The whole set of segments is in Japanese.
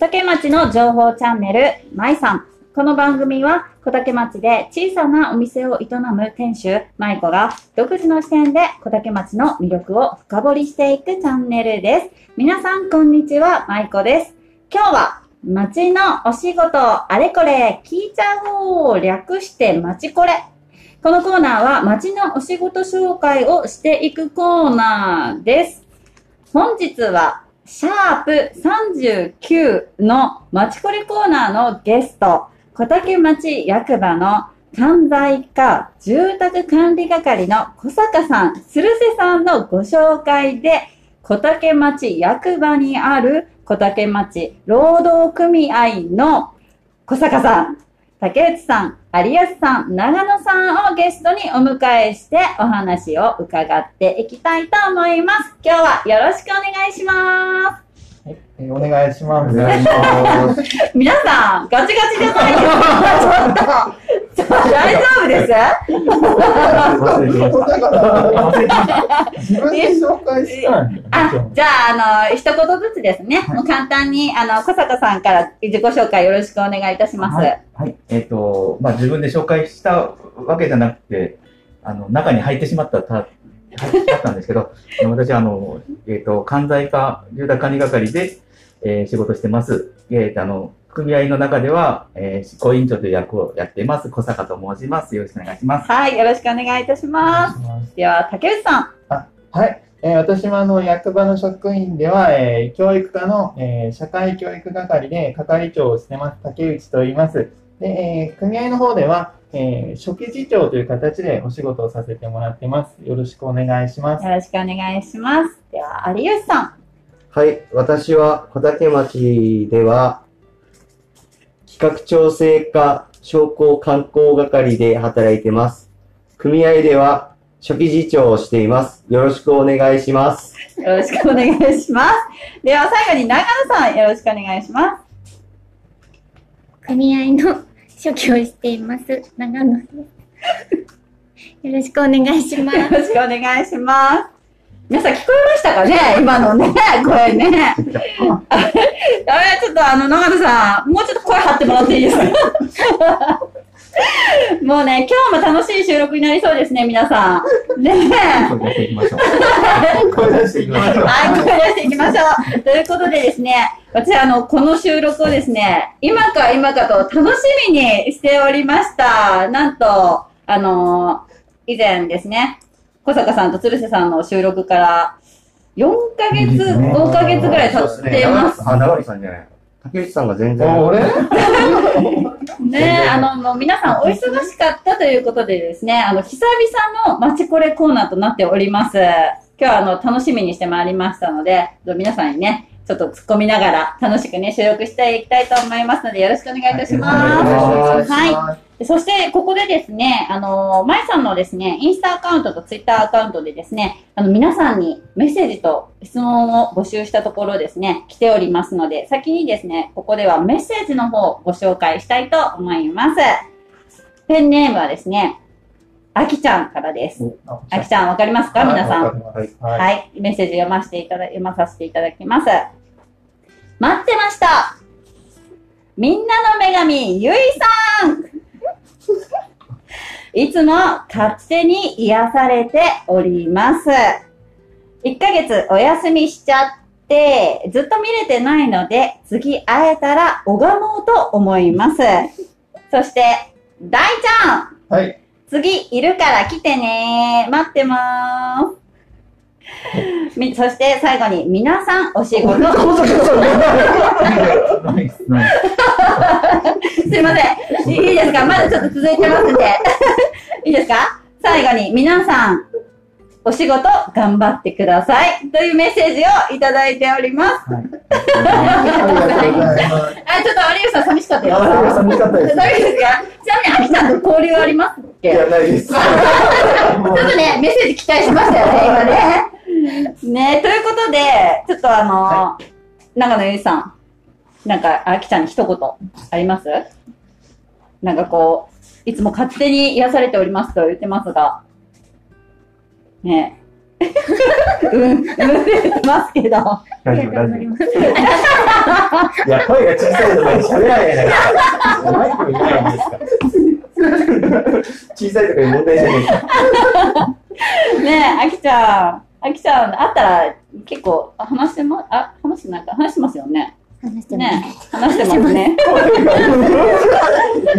竹町の情報チャンネル、まいさん。この番組は小竹町で小さなお店を営む店主、まいこが独自の視点で小竹町の魅力を深掘りしていくチャンネルです。皆さんこんにちは、まいこです。今日は町のお仕事あれこれ聞いちゃおう略して町これ。このコーナーは町のお仕事紹介をしていくコーナーです。本日はシャープ39の町これコーナーのゲスト、小竹町役場の管財課住宅管理係の小坂さん、鶴瀬さんのご紹介で、小竹町役場にある小竹町労働組合の小坂さん、竹内さん、有安さん、長野さんをゲストにお迎えしてお話を伺っていきたいと思います。今日はよろしくお願いします。はい、えーお願いします。お願いします。皆さん、ガチガチじゃないですか 大丈夫です？あ、じゃあ、あの、一言ずつですね。もう簡単に、あの、小坂さんから自己紹介よろしくお願いいた。します。はい。はいえっ、と、まあ、自分で紹介した。わけじゃなくて、あの、中に入ってしまった。た、入ってしまった。んですけど、私は、あの、えっ、と、関西課住宅管理係で、えー仕事してます。えっ、と、あの、組合の中では、えー執行委員長という役をやっています。小坂と申します。よろしくお願いします。はい、よろしくお願いいたします。では、竹内さん。はい、えー私もあの役場の職員では、えー教育課の、えー社会教育係で係長をしてます竹内と言います。で、えー組合の方では、えー初期次長という形でお仕事をさせてもらってます。よろしくお願いします。よろしくお願いします。では、有吉さん。はい、私は小竹町では、企画調整課商工観光係で働いてます。組合では初期次長をしています。よろしくお願いします。よろしくお願いします。では、最後に長野さん、よろしくお願いしま組合の 初期をしています。長野です。よろしくお願いしますす。よ。ろしくお願いします。皆さん聞こえましたかね？今のね、声ね。あれ、ちょっとあの、長野さん、もうちょっと声張ってもらっていいですか？もうね、今日も楽しい収録になりそうですね、皆さん。ねえ。それでやっていきましょう。声出していきましょう。はい、声出していきましょう。ということでですね、私、あの、この収録をですね、今か今かと楽しみにしておりました。なんと、あの、以前ですね、小坂さんと鶴瀬さんの収録から、4ヶ月、いいですね5ヶ月ぐらい経ってます。あ、長野さんじゃない。竹内さんが全然。あ俺？ねあの、もう皆さんお忙しかったということでですね、あの、久々のマチコレコーナーとなっております。今日はあの、楽しみにしてまいりましたので、皆さんにね、ちょっと突っ込みながら楽しくね、収録していきたいと思いますので、よろしくお願いいたします。はいはい。そして、ここでですね、あの、まいさんのですね、インスタアカウントとツイッターアカウントでですね、あの、皆さんにメッセージと質問を募集したところですね、来ておりますので、先にですね、ここではメッセージの方をご紹介したいと思います。ペンネームはですね、あきちゃんからです。あきちゃんわかりますか？皆さん。は、はいい。メッセージ読ませていただ、読まさせていただきます。待ってましたみんなの女神、ゆいさんいつも勝手に癒されております。1ヶ月お休みしちゃって、ずっと見れてないので、次会えたら拝もうと思います。そして、大ちゃんはい。次いるから来てね待ってまーす。みそして最後に皆さんお仕事。すいません。いいいですか？まだちょっと続いてますんで。いいですか？最後に皆さんお仕事頑張ってください。というメッセージをいただいております。ありがとうございます。あ、ちょっと有吉さん寂しかったよ。あ寂しかったです寂しいですか？ちなみに有吉さんと交流ありますっけ？いや、ないです。ちょっとね、メッセージ期待しましたよね、今ね。ねということで、ちょっとあの長野ゆりさん、なんか、あきちゃんに一言あります？なんかこう、いつも勝手に癒されておりますと言ってますが、ね うん、うんって言ってますけど。大丈夫、大丈頑張ります。いや、声が小さいとかに喋らないじゃないですか。マイクいないんですか。小さいとかに問題じゃないですか。ねえ、あきちゃん。あきちゃん、会ったら結構、あ話してま、あ、話してないか、話してますよね。話してます。ねえ、話してますね。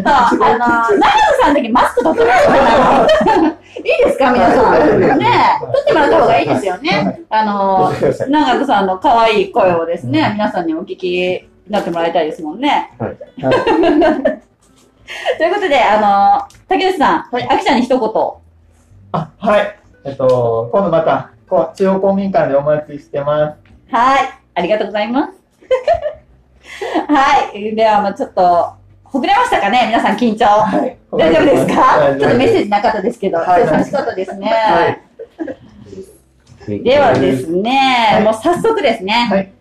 ああの、長野さんの時マスク取って。いいですか、皆さん。ねえ、取ってもらった方がいいですよね。あの、長野さんの可愛い声をですね、皆さんにお聞きになってもらいたいですもんね。はい。ということで、あの、竹内さん、はいあきちゃんに一言。あ、はい。えっと、今度また、こう中央公民館でお待ちしてます。はい、ありがとうございます。はい、では、まあちょっと、ほぐれましたかね？皆さん緊張。はい。大丈夫ですか？ちょっとメッセージなかったですけど、はい。ちょっと寂しかったですね。はい。ではですね、はい。もう早速ですね、はい。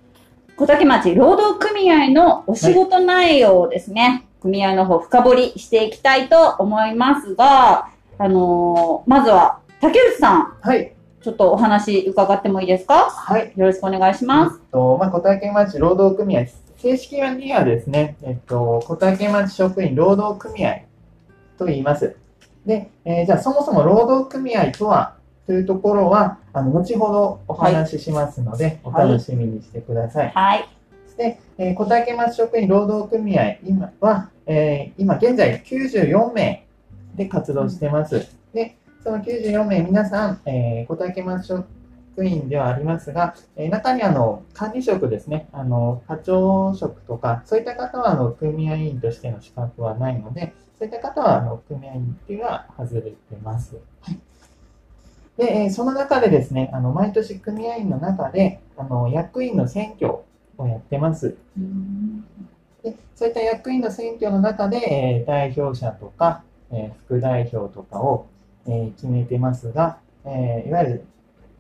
小竹町労働組合のお仕事内容をですね、組合の方深掘りしていきたいと思いますが、あのーまずは竹内さん、はい。ちょっとお話伺ってもいいですか？はい。よろしくお願いします。えっと、まあ、小竹町労働組合、正式にはですね、えっと、小竹町職員労働組合と言います。で、えーじゃあそもそも労働組合とはというところは、あの、後ほどお話ししますので、お楽しみにしてください。はい。そして、えー小竹町職員労働組合、今は、えー今現在94名で活動してます。で、その94名、皆さん、えー小竹町職員ではありますが、えー中にあの管理職ですね、あの課長職とか、そういった方はあの組合員としての資格はないので、そういった方はあの組合員っていうのは外れてます。はいで、えーその中でですね、あの毎年組合員の中であの役員の選挙をやってます。でそういった役員の選挙の中で、えー代表者とか、えー副代表とかを、えー決めてますが、えーいわゆる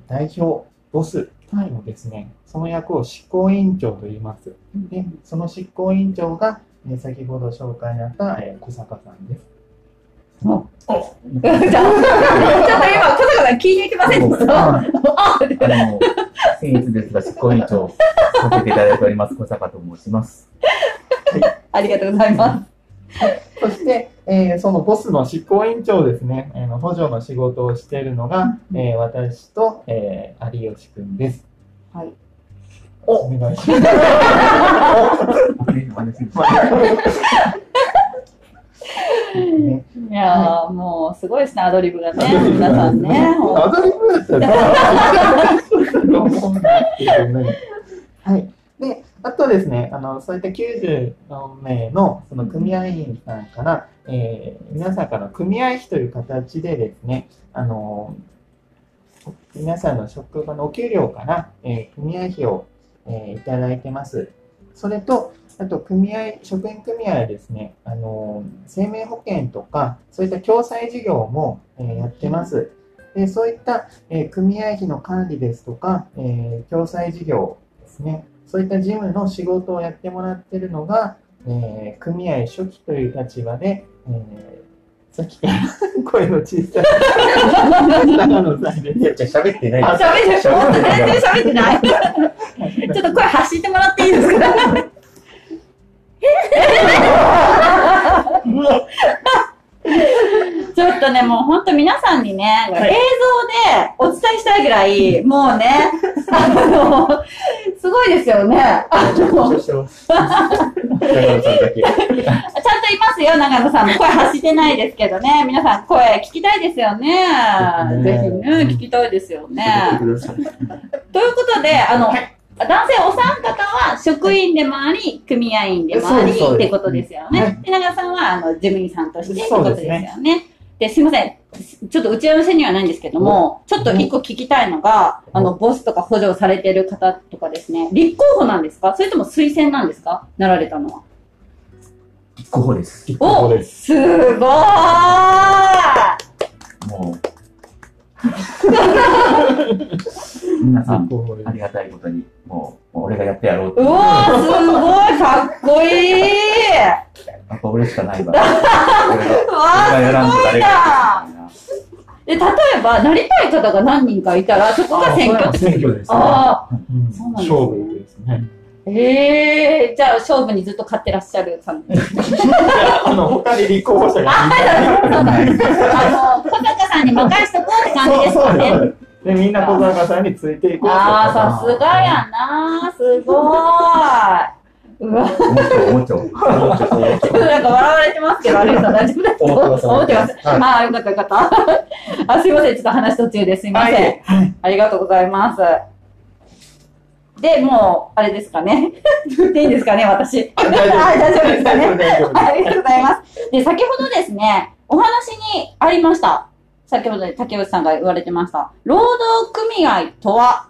代表、ボスのですね、その役を執行委員長と言います。で、その執行委員長が、えー先ほど紹介にあった、えー小坂さんです。ちょっと今、小坂さん聞いていきませんでした？あの、僭越ですが、執行委員長、させていただいております、小坂と申します。ありがとうございます。そして、えーそのボスの執行委員長ですね、えーの補助の仕事をしているのが、えー私と、えー有吉くんです。はい。お願いします。ねいやー、もうすごいですね、アドリブがね、皆さんね。アドリブだったら、はい。で、あとですね、あの、そういった94名のその組合員さんから、えー皆さんから組合費という形でですね、あの、皆さんの職場のお給料から、えー組合費を、えーいただいてます。それと、あと組合、職員組合はですね、あの、生命保険とか、そういった共済事業も、えーやってます。でそういった、え組合費の管理ですとか、え共済事業ですね、そういった事務の仕事をやってもらっているのが、えー組合初期という立場で、えーさっきから声の小さい長野さんです。いや、じゃあ喋ってない。喋ってない。全然喋ってない。ちょっと声発してもらっていいですか？ちょっとね、もう本当皆さんにね、映像でお伝えしたいぐらい、もうね、あの、すごいですよね。あの、ちゃんと。いますよ、長野さんも。声発してないですけどね。皆さん声聞きたいですよね。ぜひね、聞きたいですよね。ということで、あの、男性お三方は職員でもあり、組合員でもありってことですよね。はいで、長さんは、あの、事務員さんとしてってことですよね。で、すいません。ちょっと打ち合わせにはないんですけども、ちょっと一個聞きたいのが、あの、ボスとか補助されてる方とかですね、立候補なんですか？それとも推薦なんですか？なられたのは。立候補です。おそうです。すごーいもう。皆さん、ありがたいことに、もう、もう俺がやってやろうっていう。うわーすごいかっこいいやっぱ俺しかないわ。わー俺が選んで誰すごいな。で、例えば、なりたい方が何人かいたら、そこが選挙。選挙ですね。ああ、うんそうなんですね勝負ですね。ええじゃあ勝負にずっと勝ってらっしゃる感じ。あの、他に立候補者がいあの、小坂さんに任しとこうって感じですかね。そうで、みんな小坂さんについていこうとああ、さすがやなすごーい。うわ、ちゃう、思っちゃう。思っちゃう思っちゃうなんか笑われてますけど、有吉さん大丈夫ですか？思ってますああ、よかったよかった。あ、すいません、ちょっと話途中ですいません。はいありがとうございます。で、もう、あれですかね。言っていいんですかね、私。大丈夫はい 大丈夫ですかね。ありがとうございます。で、先ほどですね、お話にありました。先ほど竹内さんが言われてました。労働組合とは？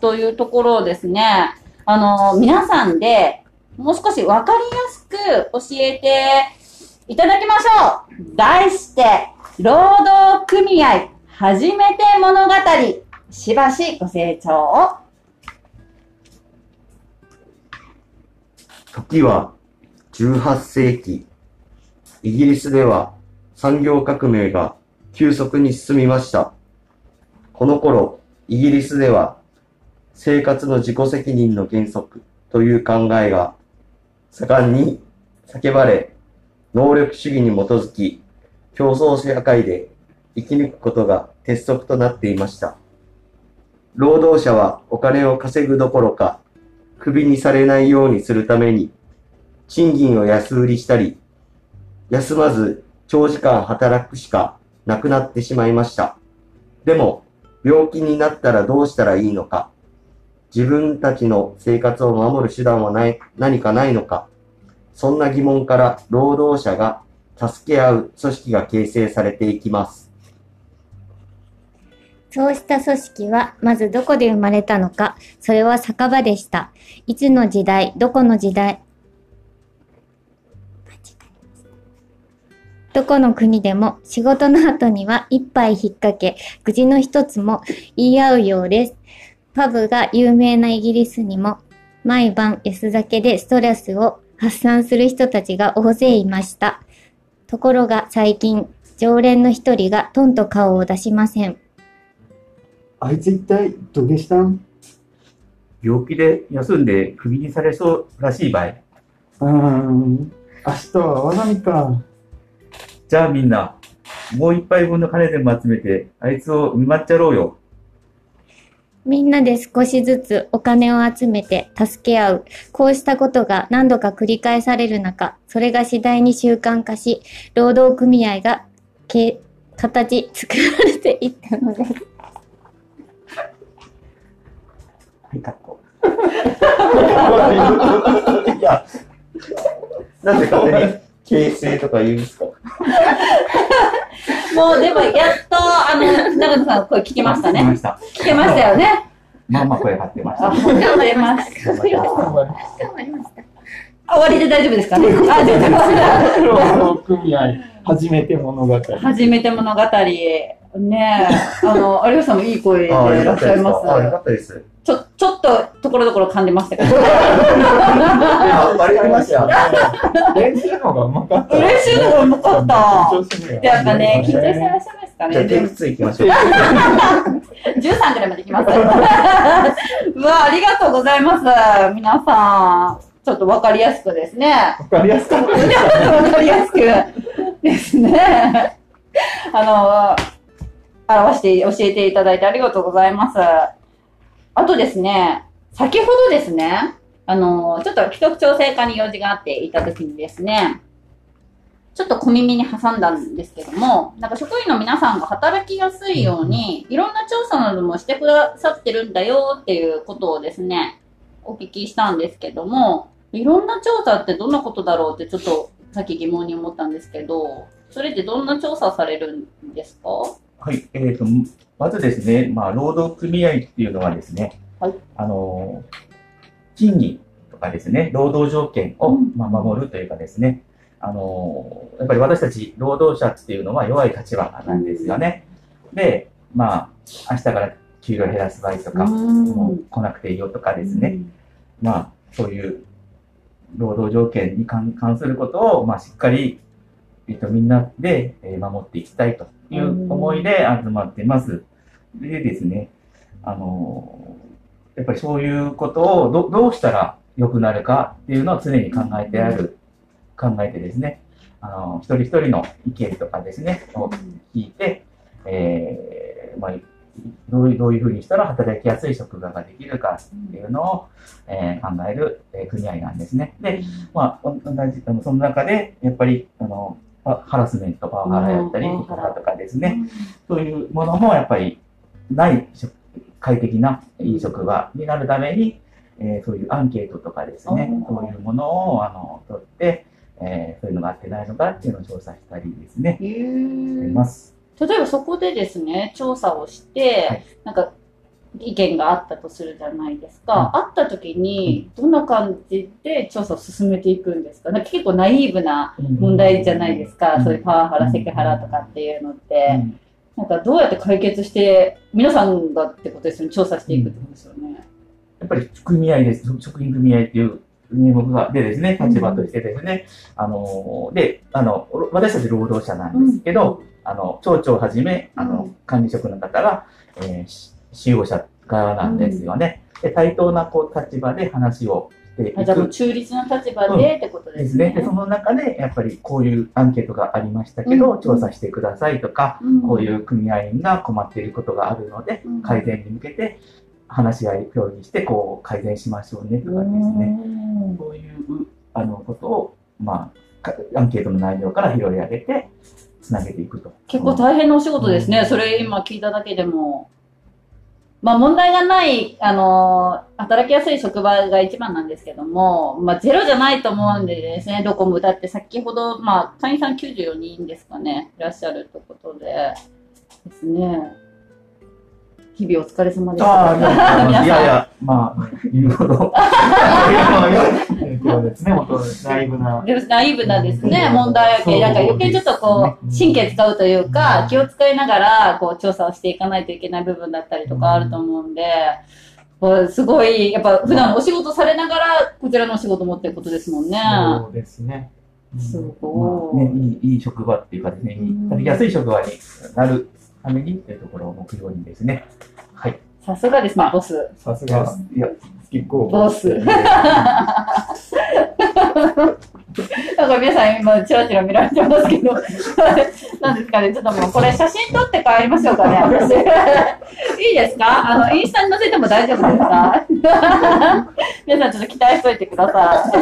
というところをですね、あの、皆さんでもう少しわかりやすく教えていただきましょう。題して、労働組合初めて物語、しばしご清聴を。時は18世紀。イギリスでは産業革命が急速に進みました。この頃、イギリスでは生活の自己責任の原則という考えが盛んに叫ばれ、能力主義に基づき競争社会で生き抜くことが鉄則となっていました。労働者はお金を稼ぐどころか、クビにされないようにするために、賃金を安売りしたり、休まず長時間働くしかなくなってしまいました。でも、病気になったらどうしたらいいのか、自分たちの生活を守る手段はない何かないのか、そんな疑問から労働者が助け合う組織が形成されていきます。そうした組織は、まずどこで生まれたのか、それは酒場でした。いつの時代、どこの時代、どこの国でも仕事の後には一杯引っ掛け、愚痴の一つも言い合うようです。パブが有名なイギリスにも、毎晩安酒でストレスを発散する人たちが大勢いました。ところが最近、常連の一人がトンと顔を出しません。あいつ一体どげしたん？病気で休んでクビにされそうらしい場合。うーん。明日は我が身か。じゃあみんな、もう一杯分の金でも集めて、あいつを見舞っちゃろうよ。みんなで少しずつお金を集めて助け合う。こうしたことが何度か繰り返される中、それが次第に習慣化し、労働組合がけ形作られていったのです。はい、カッコ。いや、なんで勝手に形成とか言うんですか？もう、でも、やっと、あの、長野さんの声聞きましたね。聞きました。聞けましたよね。まあまあ声張ってましあ、た。頑張ります。頑張りま。頑張りました。あ終わりで大丈夫ですかね？あ、じゃ労働組合初めて物語。あ、初めて物語。ねえ、あの、有吉さんもいい声でいあありらっしゃいますか。あありす。がたいです。ちょ、ちょっと、ところどころ噛んでましたけど。あ、ありがとうございました。練習の方がうまかった。練習の方がうまかった緊張するよやっぱね、緊張してらっしゃいますかじゃあ、ね。テイク2行きましょう。13ぐらいまでいきます。うわ、ありがとうございます。皆さん、ちょっとわかりやすくですね。わかりやすかったです。わかりやすくですね。あの、表して、教えていただいてありがとうございます。あとですね、先ほどですね、あの、ちょっと規則調整課に用事があっていた時にですね、ちょっと小耳に挟んだんですけども、なんか職員の皆さんが働きやすいように、いろんな調査などもしてくださってるんだよっていうことをですね、お聞きしたんですけども、いろんな調査ってどんなことだろうってちょっとさっき疑問に思ったんですけど、それってどんな調査されるんですか？はい、えーと、まずですね、まあ、労働組合っていうのはですね、はい。あの、賃金とかですね、労働条件を、うん。まあ、守るというかですね、あの、やっぱり私たち労働者っていうのは弱い立場なんですよね。で、まあ、明日から給料減らす場合とか、もう来なくていいよとかですね、まあ、そういう労働条件に関関することを、まあ、しっかり、ええっと、みんなでえー守っていきたいという思いで集まってます。でですね、あのーやっぱりそういうことをどどうしたら良くなるかっていうのを常に考えてある、考えてですね、あのー一人一人の意見とかですね、を聞いて、えーまあ、どういうどういうふうにしたら働きやすい職場ができるかっていうのを、えー考える、えー組合なんですね。で、まあ、同じ、その中で、やっぱり、あの、パハラスメント、パワハラやったり、うん。リカラとかですね、そういうものもやっぱりない職快適ないい職場になるために、えーそういうアンケートとかですね。うん、そういうものをあの取って、えーそういうのがあってないのかっていうのを調査したりですね、へしてます。例えばそこでですね、調査をして、はい。なんか意見があったとするじゃないですか。あった時に、どんな感じで調査を進めていくんですか？なんか結構ナイーブな問題じゃないですか。うん。そういうパワハラ、セクハラとかっていうのっうて。ん。なんかどうやって解決して、皆さんがってことですよね、調査していくってことですよね。やっぱり組合です。職員組合っていう名目が、でですね、立場としてですね、あの、で、あの、私たち労働者なんですけど、あの、町長をはじめ、あの、うん。管理職の方が、えーし使用者側なんですよね。で、対等な、こう、立場で話をしていく中立な立場でってことですね。ですね。で、その中で、やっぱりこういうアンケートがありましたけど、うん調査してくださいとか、うんこういう組合員が困っていることがあるので、うん改善に向けて話し合い、協議して、こう、改善しましょうねとかですね。うんそういうあのことを、まあ、かアンケートの内容から拾い上げて、つなげていくと。結構大変なお仕事ですね。うんそれ今聞いただけでも。まあ問題がない、あのー働きやすい職場が一番なんですけども、まあゼロじゃないと思うんでですね、どこもだって先ほど、まあ会員さん94人ですかね、いらっしゃるということで、ですね。日々お疲れ様でした。いやいやまあ、言うほど。ですね、本当ライブな。でナイーブなですね、問題系、なんか余計ちょっとこう、神経使うというか、気を使いながら、こう、調査をしていかないといけない部分だったりとかあると思うんで、すごい、やっぱ普段お仕事されながら、こちらのお仕事持ってることですもんね。そうですね。すまごい。あね、いいいい職場っていうかですね、うん働きやすい職場になるためにっていうところを目標にですね。はい。さすがですね、ボス。さすが、いや、結構。ボス。なんか皆さん今、チラチラ見られてますけど、なんですかね、ちょっともうこれ写真撮って帰りましょうかね、私。いいですか？あの、インスタに載せても大丈夫ですか？皆さんちょっと期待しといてください。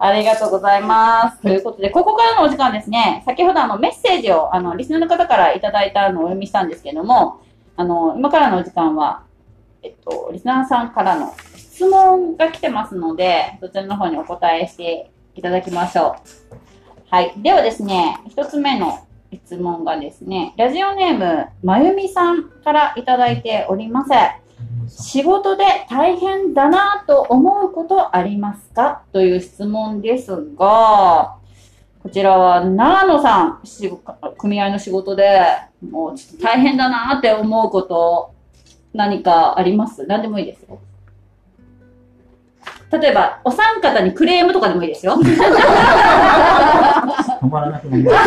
ありがとうございます。ということで、ここからのお時間ですね、先ほどあのメッセージをあのリスナーの方からいただいたのをお読みしたんですけども、あの、今からのお時間は、えっと、リスナーさんからの質問が来てますので、そちらの方にお答えしていただきましょう。はい。ではですね、一つ目の質問がですね、ラジオネーム、まゆみさんからいただいております。仕事で大変だなと思うことありますか？という質問ですが、こちらは長野さん、し組合の仕事で、もうちょっと大変だなって思うこと、何かあります？何でもいいですよ。例えば、お三方にクレームとかでもいいですよ。止まらなくなりまし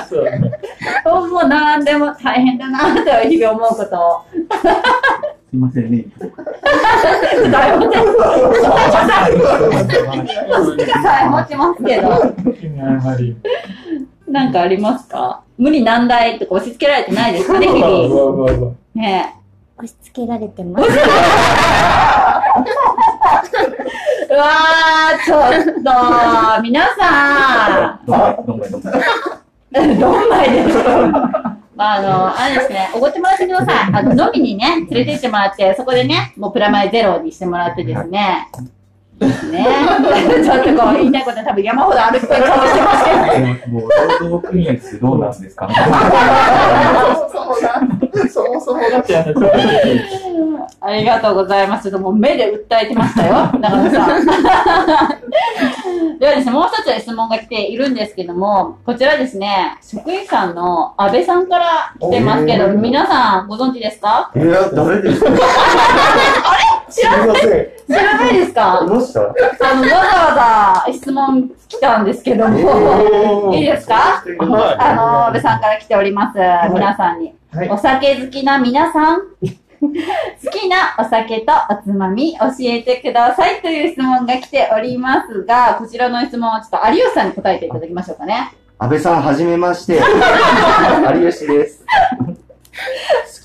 た。そうねもう何でも大変だなって日々思うことを。すいませんね。だいぶ持ちますけど、やはり。なんかありますか？無理難題とか押し付けられてないですか？ね、日々。々。ね押し付けられてます。え。うわー、ちょっと、皆さん、どんまい、どんまい、どんまい。どんまいです。まあ、あの、あれですね、おごってもらってください。あの、飲みにね、連れて行ってもらって、そこでね、もうプラマイゼロにしてもらってですね。ね ちょっとこう、言いたいことは多分山ほどあるっぽい顔してますけど。もう、労働組合ってどうなんですかそもそもだありがとうございます。もう目で訴えてましたよ、長野さん。ではですね、もう一つ質問が来ているんですけども、こちらですね、職員さんの安倍さんから来てますけど、皆さんご存知ですか？いや、誰ですか？知らすみません。知らないですか？いました？あの、わざわざ質問来たんですけども、いいですか？はいあの、安部さんから来ております。皆さんに。はい。お酒好きな皆さん、好きなお酒とおつまみ教えてくださいという質問が来ておりますが、こちらの質問はちょっと有吉さんに答えていただきましょうかね。安倍さん、はじめまして。有吉です。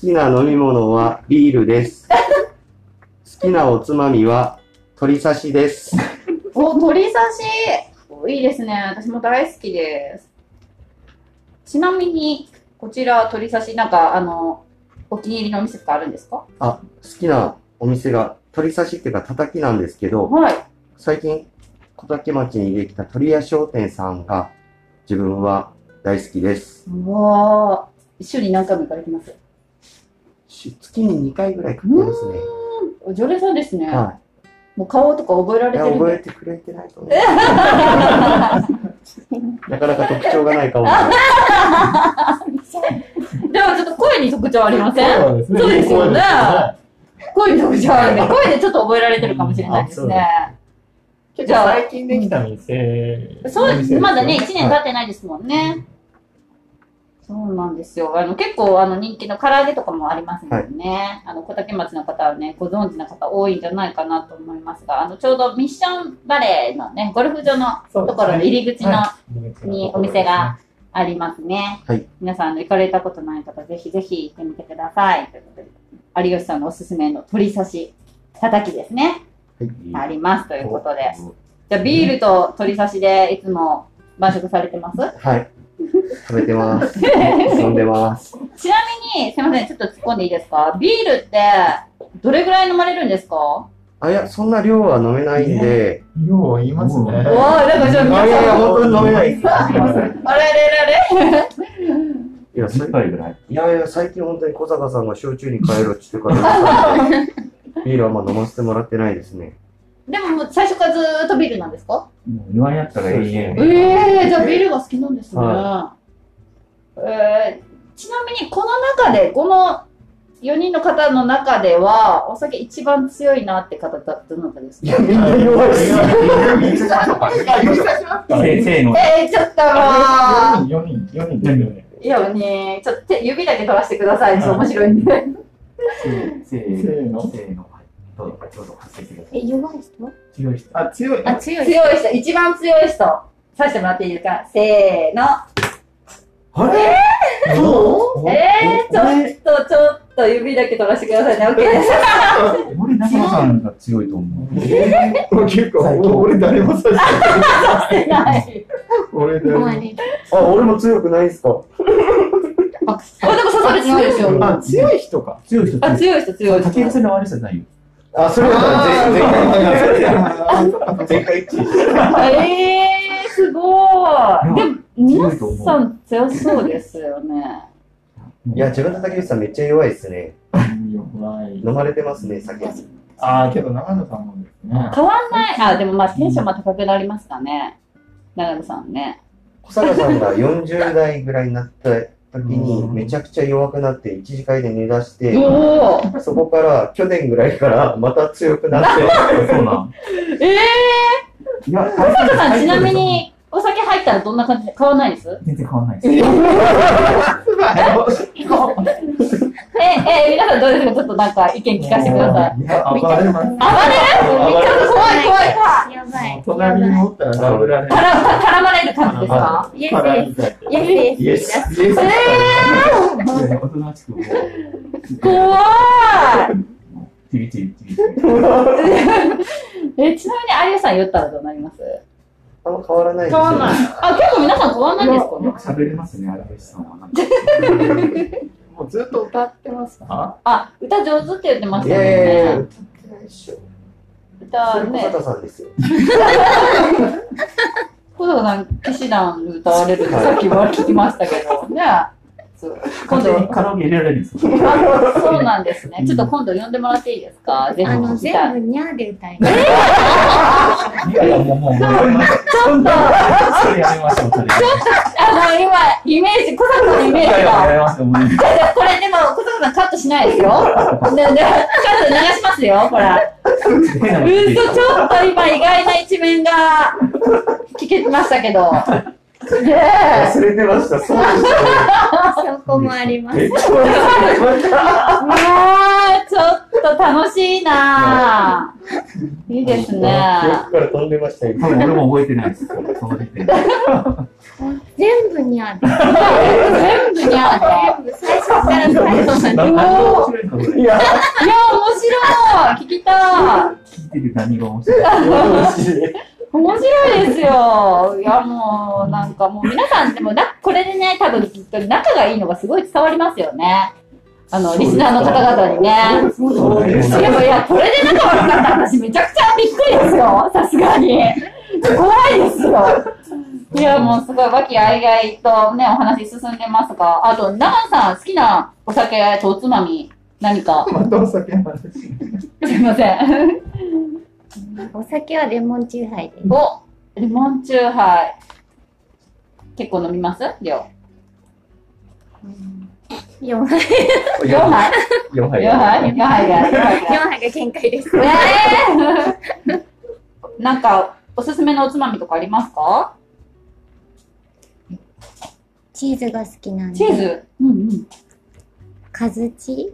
好きな飲み物はビールです。好きなおつまみは鶏刺しです。お、鶏刺しおいいですね。私も大好きです。ちなみに、こちら鶏刺し、なんか、あの、お気に入りのお店とかあるんですか？あ、好きなお店が鶏刺しっていうか叩きなんですけど、はい。最近小竹町にできた鳥屋商店さんが自分は大好きです。うわー週に何回も行かれてます？し月に2回ぐらい買ってますね。お常連さんですね。はもう顔とか覚えられてる覚えてくれてないと思う。なかなか特徴がないかもしれない。でもちょっと声に特徴ありません？そうですね。そうですよねは声に特徴あるんで、声でちょっと覚えられてるかもしれないですね。い結構最近できた店。そうです。まだね、1年経ってないですもんね。そうなんですよ。あの、結構、あの、人気の唐揚げとかもありますもんね。あの、小竹町の方はね、ご存知の方多いんじゃないかなと思いますが、あの、ちょうどミッションバレーのね、ゴルフ場のところの入り口のはいにお店がありますね。はい皆さん、あの行かれたことない方、ぜひぜひ行ってみてください。ということで、有吉さんのおすすめの鶏刺し、叩きですね。あります。ということで。じゃあ、ビールと鶏刺しでいつも晩食されてます？はい。食べてます。飲んでます。ちなみに、すいません、ちょっと突っ込んでいいですか？ビールって、どれぐらい飲まれるんですか？あ、いや、そんな量は飲めないんで、よう言いますね。うおー、なんかちょっとあ、いやいや、本当に飲めないです。あれれれれいや、一杯ぐらい。いやいや、最近本当に小坂さんが焼酎に変えろって言ってから、ビールはま飲ませてもらってないですね。でももう最初からずーっとビールなんですか？もう言わんやったら永遠。ええー、じゃあビールが好きなんですね。はえー、ちなみにこの中で、この4人の方の中では、お酒一番強いなって方だどなたですかみんな弱いです。えー、ちょっとも4人、4人、4人いやね、ちょっと手指だけ取らせてください。ちょっと面白いんで。せーせーのせーの。はいどうぞ、どうぞ、発生してくださえ、い。弱い人？強い人。あ、強い。あ、強い人。強い人、一番強い人、させてもらっていいですか？せーの。あれ？そう？えー、ちょっと、ちょっと指だけ取らせてくださいね。OK です。俺、中野さんが強いと思う。結構、俺誰もさしてない。俺誰も。あ、俺も強くないですか？あ、でも刺されてないですよ。あ、強い人か。強い人あ、強い人、強い人。竹内さんの悪さないよ。あ、それだったら全全あ全回 一致。えー、すごい。でも、皆さん強そうですよね。いや、自分の竹内さんめっちゃ弱いですね。弱い。飲まれてますね、酒。あー、けど長野さんもですね。変わんない。あ、でもまあテンションも高くなりますかね。長野さんね。小坂さんが40代ぐらいになった時にめちゃくちゃ弱くなって一次会で寝出して、そこから去年ぐらいからまた強くなって、そうなん。えー、いや、小坂さんちなみに入ったらどんな感じ？で変わんないです？全然変わらないです。え、え、皆さんどうですか？ちょっとなんか意見聞かせてください。いや、暴れます。暴れる？ちょっと怖い怖い怖い。やばい。隣におったら殴られる。絡絡まれる感じですかイエスです。イエスです。イエス。イエス。おとなしくもう、怖いチリチリチリチリ。え、ちなみに有吉さん言ったらどうなりますあんま変わらないです変わんない。あ、結構皆さん変わんないんですか？よく喋れますね、荒井さんは。もうずっと歌ってますか？あ、歌上手って言ってましたね。歌ってないっしょ。歌ねそれ小。坂さんですよ。小坂さん、騎士団歌われるってさっきも聞きましたけど、ね。今度カラオケ入れられるんですよ。あそうなんですね。ちょっと今度呼んでもらっていいですか？ぜひあの。全部ニャーで歌います。いやいや、もう、もう、もう。ちょっと、あそれやめましょう、それ。の、今、イメージ、小坂さんのイメージが。これでも、小坂部分カットしないですよ。で、で、カット流しますよ、こと言って嘘、ちょっと今意外な一面が聞けましたけど。で、忘れてました。そうでしたね。そこもあります。めっちゃ忘れてました。もう、ちょっと楽しいなぁ。いいですね。から飛んでましたよ。多分俺も覚えてないです。その時点で。全部にある。全部にある。最初から最後まで。いや、いや、面白い聞きたい聞いてて何が面白い？面白いですよ。いや、もう、なんかもう皆さん、でもな、これでね、多分きっと仲がいいのがすごい伝わりますよね。あの、リスナーの方々にね。そうですいや、いや、これで仲悪かったら私めちゃくちゃびっくりですよ。さすがに。怖いですよ。いや、もうすごい和気あいあいとね、お話進んでますが、あと、長野さん好きなお酒とおつまみ、何か？またお酒の話。すいません。お酒はレモンチューハイです。お、レモンチューハイ。結構飲みます？量。4杯。4杯？4杯。?4 杯 ?4 杯が。4杯4が。限界です。ねえ なんか、おすすめのおつまみとかありますか？チーズが好きなんで。チーズ？うんうん。カズチ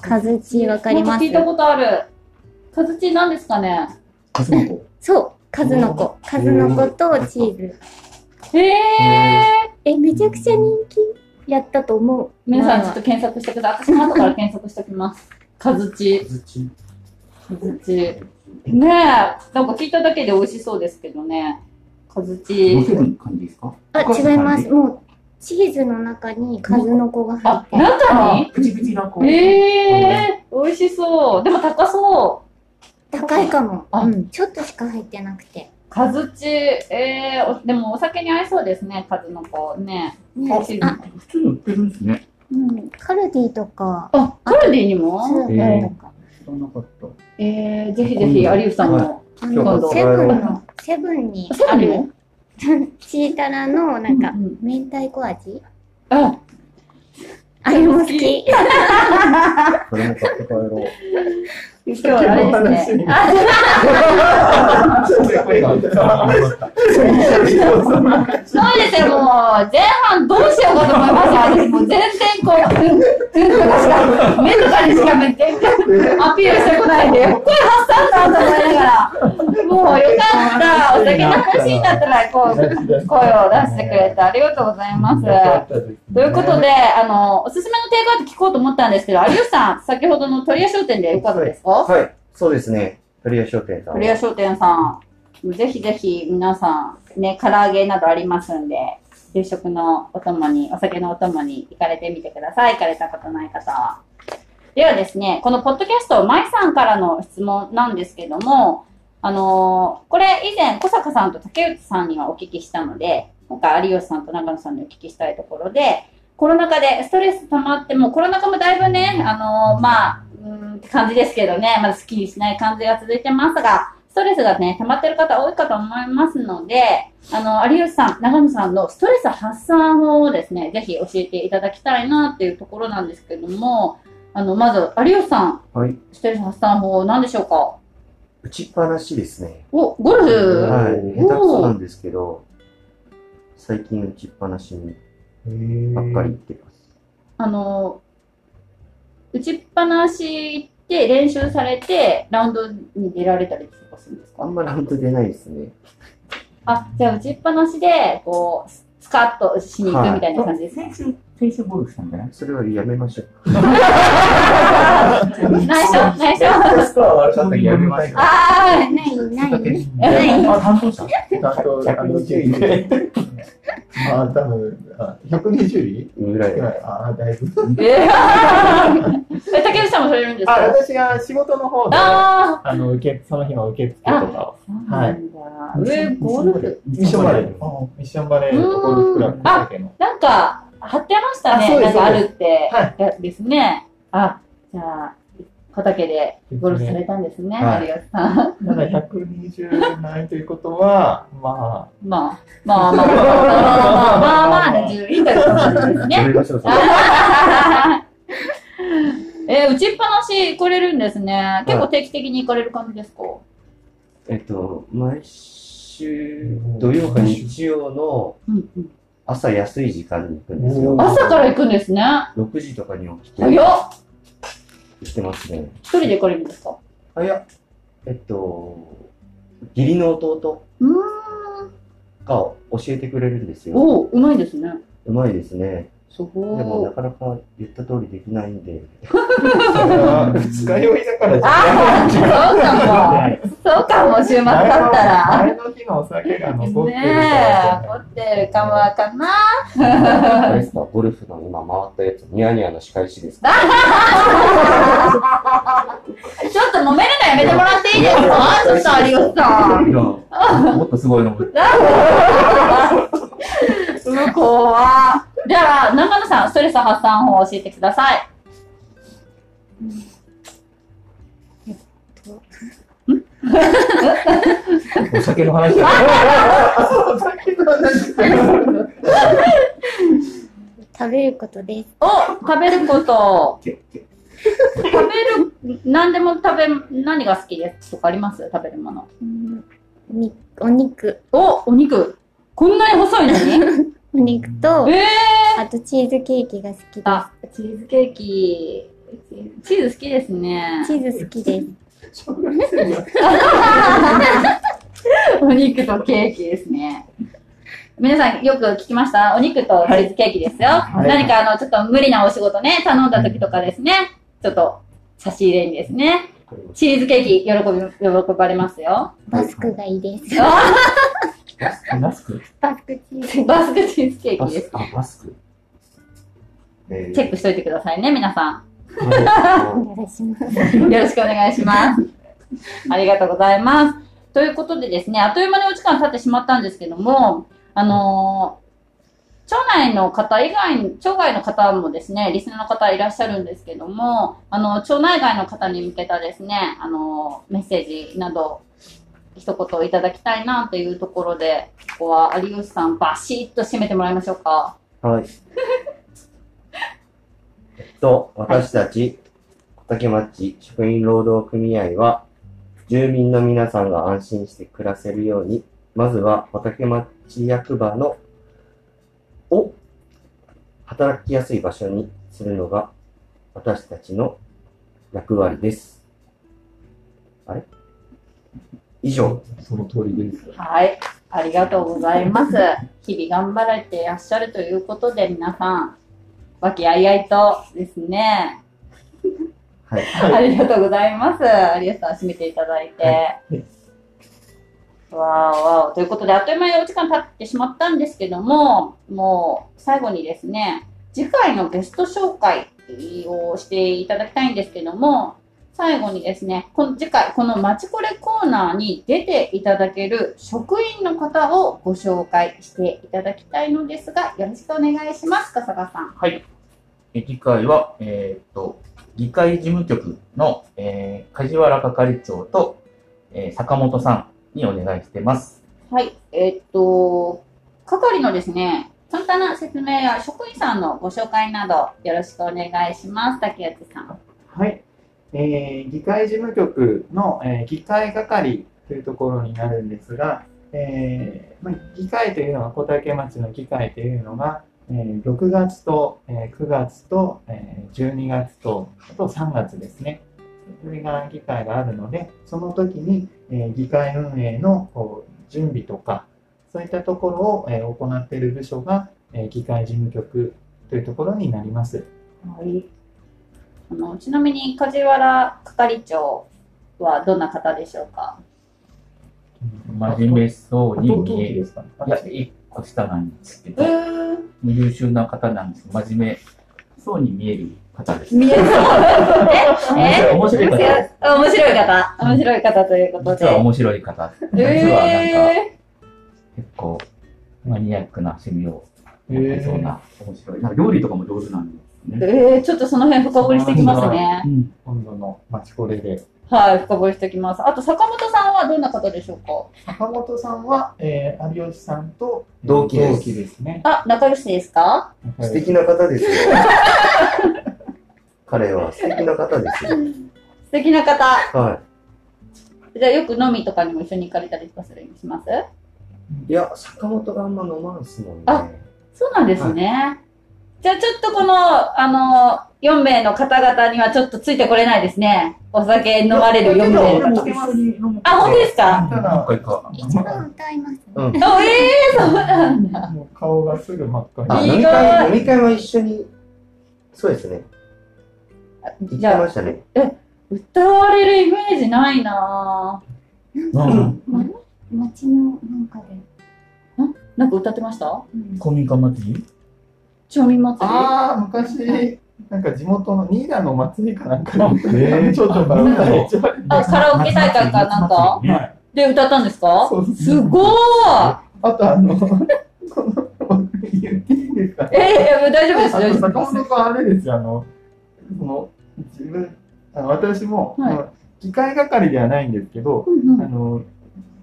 カズチわかります？聞いたことある。カズチ何ですかね？数の子そう、数の子。数の子とチーズ。へえ。え、めちゃくちゃ人気？やったと思う。皆さんちょっと検索してください。私も後から検索しておきます。カズチ。カズチ。ねえ。なんか聞いただけで美味しそうですけどね。カズチ。乗せる感じですか？あ、違います。もう、チーズの中に数の子が入あっ、て中に？プチプチな子。ええー、美味しそう。でも高そう。高いかも。あうん。ちょっとしか入ってなくて。カズチ、えー、おでもお酒に合いそうですね、カズの子。ね。ねあ、普通に売ってるんですね。うん。カルディとか、あ、カルディにも？スーパーとか。知らなかった。えー、ぜひぜひ、有吉さんも。あ今の、日セブンの、セブンにあるチータラの、なんかうんうん、明太子味？あ、あれも好き。それも買って帰ろう。今日あれですね。そうですよ、もう、前半どうしようかと思いました。私もう全然こう、目とかにしか全然 アピールしてこないで、声発散だと思いながら、もうよかった。お酒の話になったら、こう、声を出してくれてありがとうございます。ということで、あの、おすすめのテイクアウト聞こうと思ったんですけど、有吉さん、先ほどの鳥屋商店でいかがですか？はい、そうですね。鳥屋商店さんは。鳥屋商店さん、ぜひぜひ皆さん、ね、唐揚げなどありますんで、夕食のお供に、お酒のお供に行かれてみてください。行かれたことない方は。ではですね、このポッドキャスト、舞さんからの質問なんですけども、あのーこれ以前、小坂さんと竹内さんにはお聞きしたので、今回有吉さんと長野さんにお聞きしたいところで、コロナ禍でストレス溜まっても、コロナ禍もだいぶね、あのーまあ、うんって感じですけどね、まだスッキリしない感じが続いてますが、ストレスがね、溜まってる方多いかと思いますので、あの、有吉さん、長野さんのストレス発散法をですね、ぜひ教えていただきたいなっていうところなんですけども、あの、まず、有吉さん、はい。ストレス発散法何でしょうか？打ちっぱなしですね。お、ゴルフ？はい。下手くそなんですけど、最近打ちっぱなしにばっかり行ってます。あの、打ちっぱなし行って練習されて、ラウンドに出られたりとかするんですかあんまラウンド出ないですね。あ、じゃあ打ちっぱなしで、こう、ススカッとしに行くみたいな感じですね。先週、先週ゴルフしたんじゃない？それはやめましょう。内緒内緒スコア悪かったらやめましょう。あない、ない。あ、担当者？あと、あの、あ、多分、あ、120位？ぐらいく。らい。あ、だいぶ。ーえ竹内さんもされるんですあ、か私が仕事の方で、ああの、受け、その日の受付とかを。あ、そうなんだ。上、ゴルフ？ミッションバレー。ミッションバレーとゴルフクラブだけの。なんか、貼ってましたね。あそうですなんかあるって。はいやですね。あ、じゃあ、畑でゴルフされたんですね、はい有吉さん。ただ120ないということは、ままあ、まあまあまあまあまあまあまあな順位ということですやね。めましょう。それあ行かれるんですね。結構定期的に行かれる感じですかえっと、毎週土曜か日曜の。朝安い時間に行くんですよ。朝から行くんですね。6時とかに起きて早っ行ってますね。一人で行かれるんですか？あ、いや、えっと、義理の弟うーん。が教えてくれるんですよ。おう、うまいですね。うまいですね。すごでもいな。かなか言った通りできないんで。それは二日酔いだからじゃああ、そうかはいも。そうかも、週末だったら。前の日のお酒が残ってるねえ、残ってるかもかな。あれですか、ゴルフの今回ったやつ、ニヤニヤの仕返しですか？ちょっと揉めるのやめてもらっていいですか？ちょっと有吉さん。いやもっとすごいのも。向こうは。じゃあ、長野さん、ストレス発散法を教えてください。お酒の話だ。お酒の話だ食べることです。お、食べること。食べる、何でも食べ、何が好きですとかあります？食べるもの。お肉。お、お肉。こんなに細いのに？お肉と、えあとチーズケーキが好きであ、チーズケーキ。チーズ好きですねす。。チーズ好きです。お肉とケーキですね。皆さんよく聞きました？お肉とチーズケーキですよ。はい何かあの、ちょっと無理なお仕事ね、頼んだ時とかですね、ちょっと差し入れにですね、チーズケーキ喜び、喜ばれますよ。バスクがいいです。マスク？バスクチーズ。バスクチーズケーキです。あ、バスク。えチェックしといてくださいね、皆さん。はお願いします。よろしくお願いします。ありがとうございます。ということでですね、あっという間にお時間経ってしまったんですけども、あのー町内の方以外に、町外の方もですね、リスナーの方いらっしゃるんですけども、あの、町内外の方に向けたですね、あのーメッセージなど、一言いただきたいなというところで、ここは有吉さんバシッと締めてもらいましょうか。はい。えっと、私たち、小竹町職員労働組合は、住民の皆さんが安心して暮らせるように、まずは小竹町役場の、を、働きやすい場所にするのが、私たちの役割です。あれ？以上。その通りです。はい。ありがとうございます。日々頑張られていらっしゃるということで、皆さん、和気あいあいとですね、はい。ありがとうございます。有吉さん、締めていただいて。わーわーということで、あっという間にお時間経ってしまったんですけども、もう最後にですね、次回のゲスト紹介をしていただきたいんですけども、最後にですね、この次回、このマチコレコーナーに出ていただける職員の方をご紹介していただきたいのですが、よろしくお願いします、笠川さん。はい。え次回は、えーっと、議会事務局の、えー、梶原係長と、えー坂本さんにお願いしてます。はい、えーっと、係のですね、簡単な説明や職員さんのご紹介などよろしくお願いします、竹内さん。はい。えー議会事務局の、えー議会係というところになるんですが、えーまあ、議会というのは小竹町の議会というのが、えー6月と、えー9月と、えー12月とあと3月ですね。それが議会があるので、その時に、えー議会運営の準備とか、そういったところを、えー行っている部署が、えー議会事務局というところになります。はい。あのちなみに梶原係長はどんな方でしょうか？真面目そうに弟見える。ですかね。いや、一個下なんですけえど、ー、優秀な方なんです。真面目そうに見える方です。見えそう。え？え？面白い方。面白い方。面白い方ということで。実は面白い方。実はなんか、え結構マニアックな趣味をえ持ってそうな、面白い。なんか料理とかも上手なんですー、ね。えー、ちょっとその辺深掘りしてきますねう。ん今度のマチコレで。はい、深掘りしてきます。あと、坂本さんはどんな方でしょうか？坂本さんは、えー、有吉さんと同期です同期ですね。あ、仲良しですか？素敵な方ですよ。彼は素敵な方ですよ。素敵な方。はじゃあよく飲みとかにも一緒に行かれたりとかするします？い。いや、坂本があんま飲まんすもんね。あそうなんですね。じゃあちょっとこの、あの、4名の方々にはちょっとついてこれないですね。お酒飲まれる4名の方。あ、本当ですか？一番歌います。うん。あ、ええそうなんだ。顔がすぐ真っ赤あ、に。飲み会、飲み会は一緒に、そうですね。じゃあま、したね。歌われるイメージないなうん。ま街のなんかで。ぁ。なんか歌ってました？うん公民館祭り町民祭りああ、昔、なんか地元の新潟の祭りかなんかの、ー。ちょっとバ歌で一応あ、カラオケ大会かなんか？はい。で歌ったんですか？そうすごーい！あとあの、この、言っていいですか？ええ大丈夫です、大丈夫坂本があれですよ、あの、その、自分、あの私も、はい。あの議会係ではないんですけど、うんうん。あの、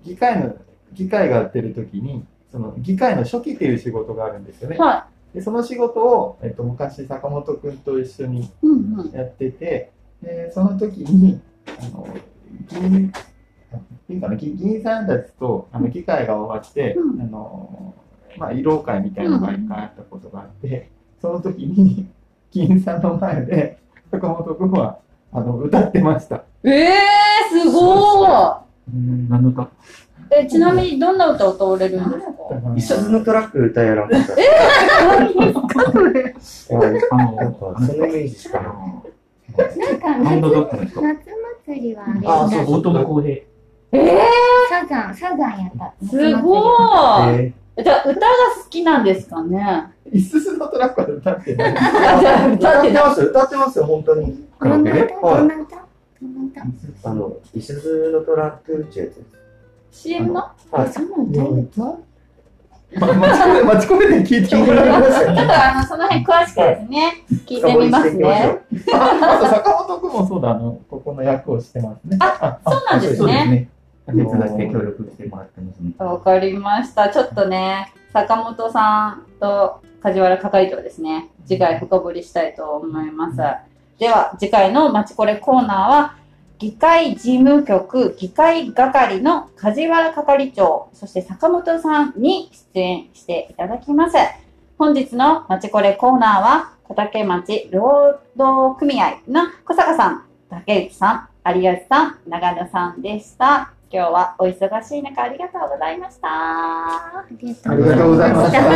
議会の、議会がやってる時に、その、議会の初期っていう仕事があるんですよね。はで、その仕事を、えっと、昔坂本くんと一緒にい。うんうん。やってて、で、その時に、あの、議員、いいかな、議議員さんたちと、あの、議会が終わって、うんあの、まあ、慰労会みたいなのが一回あったことがあって、その時に、議員さんの前で、坂本くんは、あの、歌ってました。ええー、すごーうん何の歌？え、ちなみにどんな歌を歌われるんですか？一冊のトラック歌やらんかった。はい。あの、なんか、そのイメージしかない。なんか夏。夏祭りはあれあそう大友康平。ええサザン、サザンやった。ー、すごーい。えじゃあ歌が好きなんですかね？いすすのトラックは歌ってない。歌っててます、歌ってますよ、本当に。どんな歌？はいどんな歌？あの、いすずのトラックってやつです。CM のはい。そんなん歌うま、待ち込め、待ち込めて聞いてもらえますちょっとあの、その辺詳しくですね、聞いてみますね。ああと坂本くんもそうだ、あの、ここの役をしてますね。あそうなんですね。ね。手伝って協力してもらってますね。わかりました。ちょっとね、坂本さんと梶原係長ですね、次回深掘りしたいと思います。では、次回のまちこれコーナーは、議会事務局議会係の梶原係長、そして坂本さんに出演していただきます。本日のまちこれコーナーは、小竹町労働組合の小坂さん、竹内さん、有吉さん、長野さんでした。今日はお忙しい中ありがとうございました。ありありがとうございました。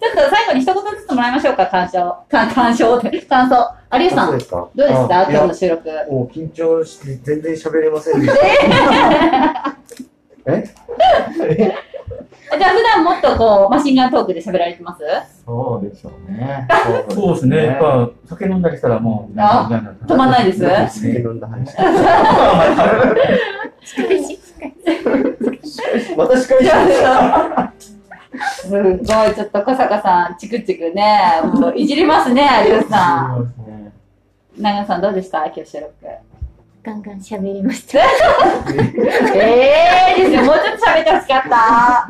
ちょっと最後に一言ずつもらいましょうか、感想。か感想って、感想。有吉さん、どうですかでした？あ今日の収録。もう緊張して全然喋れませんでした。え？じゃあ普段もっとこう、マシンガントークで喋られてます？そうでしょうね。そうですね。やっぱ酒飲んだりしたらもう、あ止まんないです酒飲んだ話。また司会じ者ゃあすごい、ちょっと小坂さん、チクチクね、もういじりますね、有吉さん。長野さんどうでした？今日収録。ガンガン喋りました。え えー、ですよ。もうちょっと喋ってほしかった。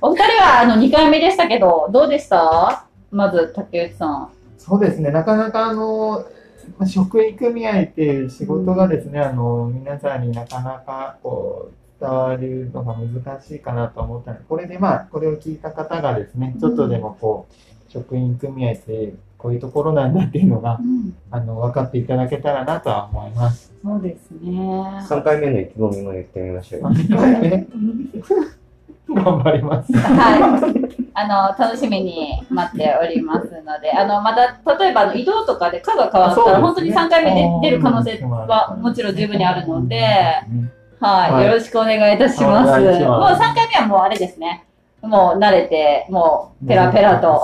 お二人はあの2回目でしたけど、どうでした？まず、竹内さん。そうですね、なかなかあの、まあ職員組合っていう仕事がですね、あの、皆さんになかなかこう、伝わるのが難しいかなと思ったので、これでまあ、これを聞いた方がですね、ちょっとでもこう、職員組合ってこういうところなんだっていうのが、あの、分かっていただけたらなとは思います。そうですね。3回目の意気込みも言ってみましょうよ。3回目、頑張ります。はい。あの、楽しみに待っておりますので、あの、また、例えばあの移動とかで課が変わったら、あ本当にそうですね3回目で出る可能性はもちろん十分にあるので、はい、はいよろしくお願いいたします。お願いしもうます3回目はもうあれですね。もう慣れて、もうペラペラと、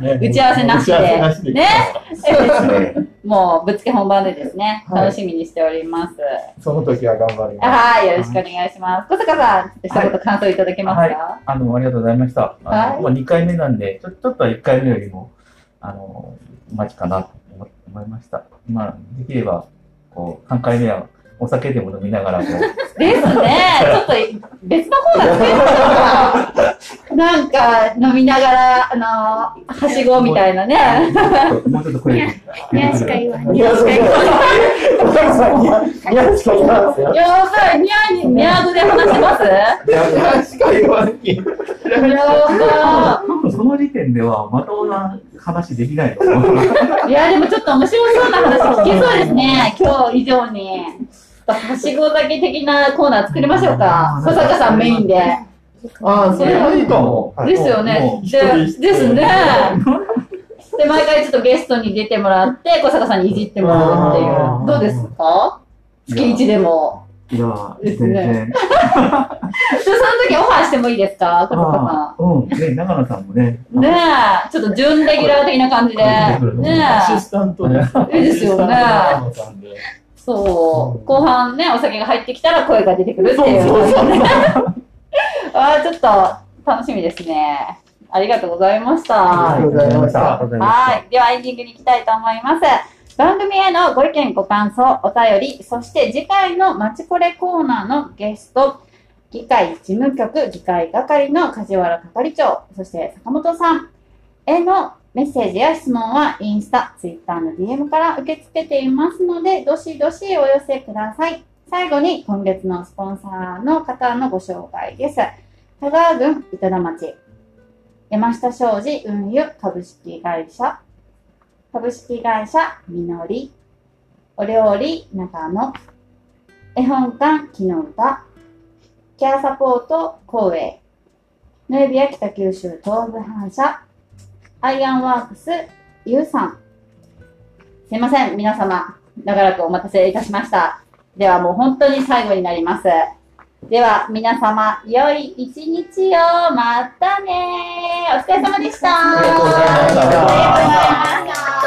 ね打ち合わせなしでね？そうですね。もうぶっつけ本番でですね、はい楽しみにしております。その時は頑張ります。はい、よろしくお願いします。小坂さん、一言感想いただけますか、あの、ありがとうございました。あの、はいまあ、2回目なんで、ちょちょっとは1回目よりも、あの、待ちかなと思思いました。まあ、できれば、こう、3回目はお酒でも飲みながら、こう、ですね。ちょっと別の方が作れるのかななんか飲みながら、あのはしごみたいなね。もうちょっと声にゃしか言わ。ん。いや、そうそう。お母さんにゃ、にゃしか言わ。んすよ。やばい、に、ニャー語で話しますにゃしか言わ。んき。やばその時点ではまともな話できないと思う。ーいや、でもちょっと面白そうな話聞けそうですね、今日以上に。はしご酒的なコーナー作りましょうか。小坂さんメインで。ああ、それはいいかも。ですよねでですね。で、毎回ちょっとゲストに出てもらって、小坂さんにいじってもらうっていう。どうですか？月一でも。いや、ですね その時オファーしてもいいですか？小坂さああ、うん。ね、長野さんもね。ん。ねえ、ちょっと準レギュラー的な感じで。ねアシスタントで。いいですよねそう。後半ね、お酒が入ってきたら声が出てくるってそういう。そうそう。ああ、ちょっと楽しみですね。ありがとうございました。ありがとうございました。はい。ではエンディングに行きたいと思います。番組へのご意見、ご感想、お便り、そして次回のマチコレコーナーのゲスト、議会事務局議会係の梶原係長、そして坂本さんへのメッセージや質問はインスタ、ツイッターの DM から受け付けていますので、どしどしお寄せください。最後に今月のスポンサーの方のご紹介です。香川郡板田町、山下商事運輸株式会社、株式会社みのり、お料理長野、絵本館木の歌、ケアサポート光栄、ヌエビア北九州東部反射、アイアンワークスゆうさん。すいません、皆様、長らくお待たせいたしました。ではもう本当に最後になります。では皆様、良い一日を。またねお疲れ様でした。ありがとうございましたありがとうございました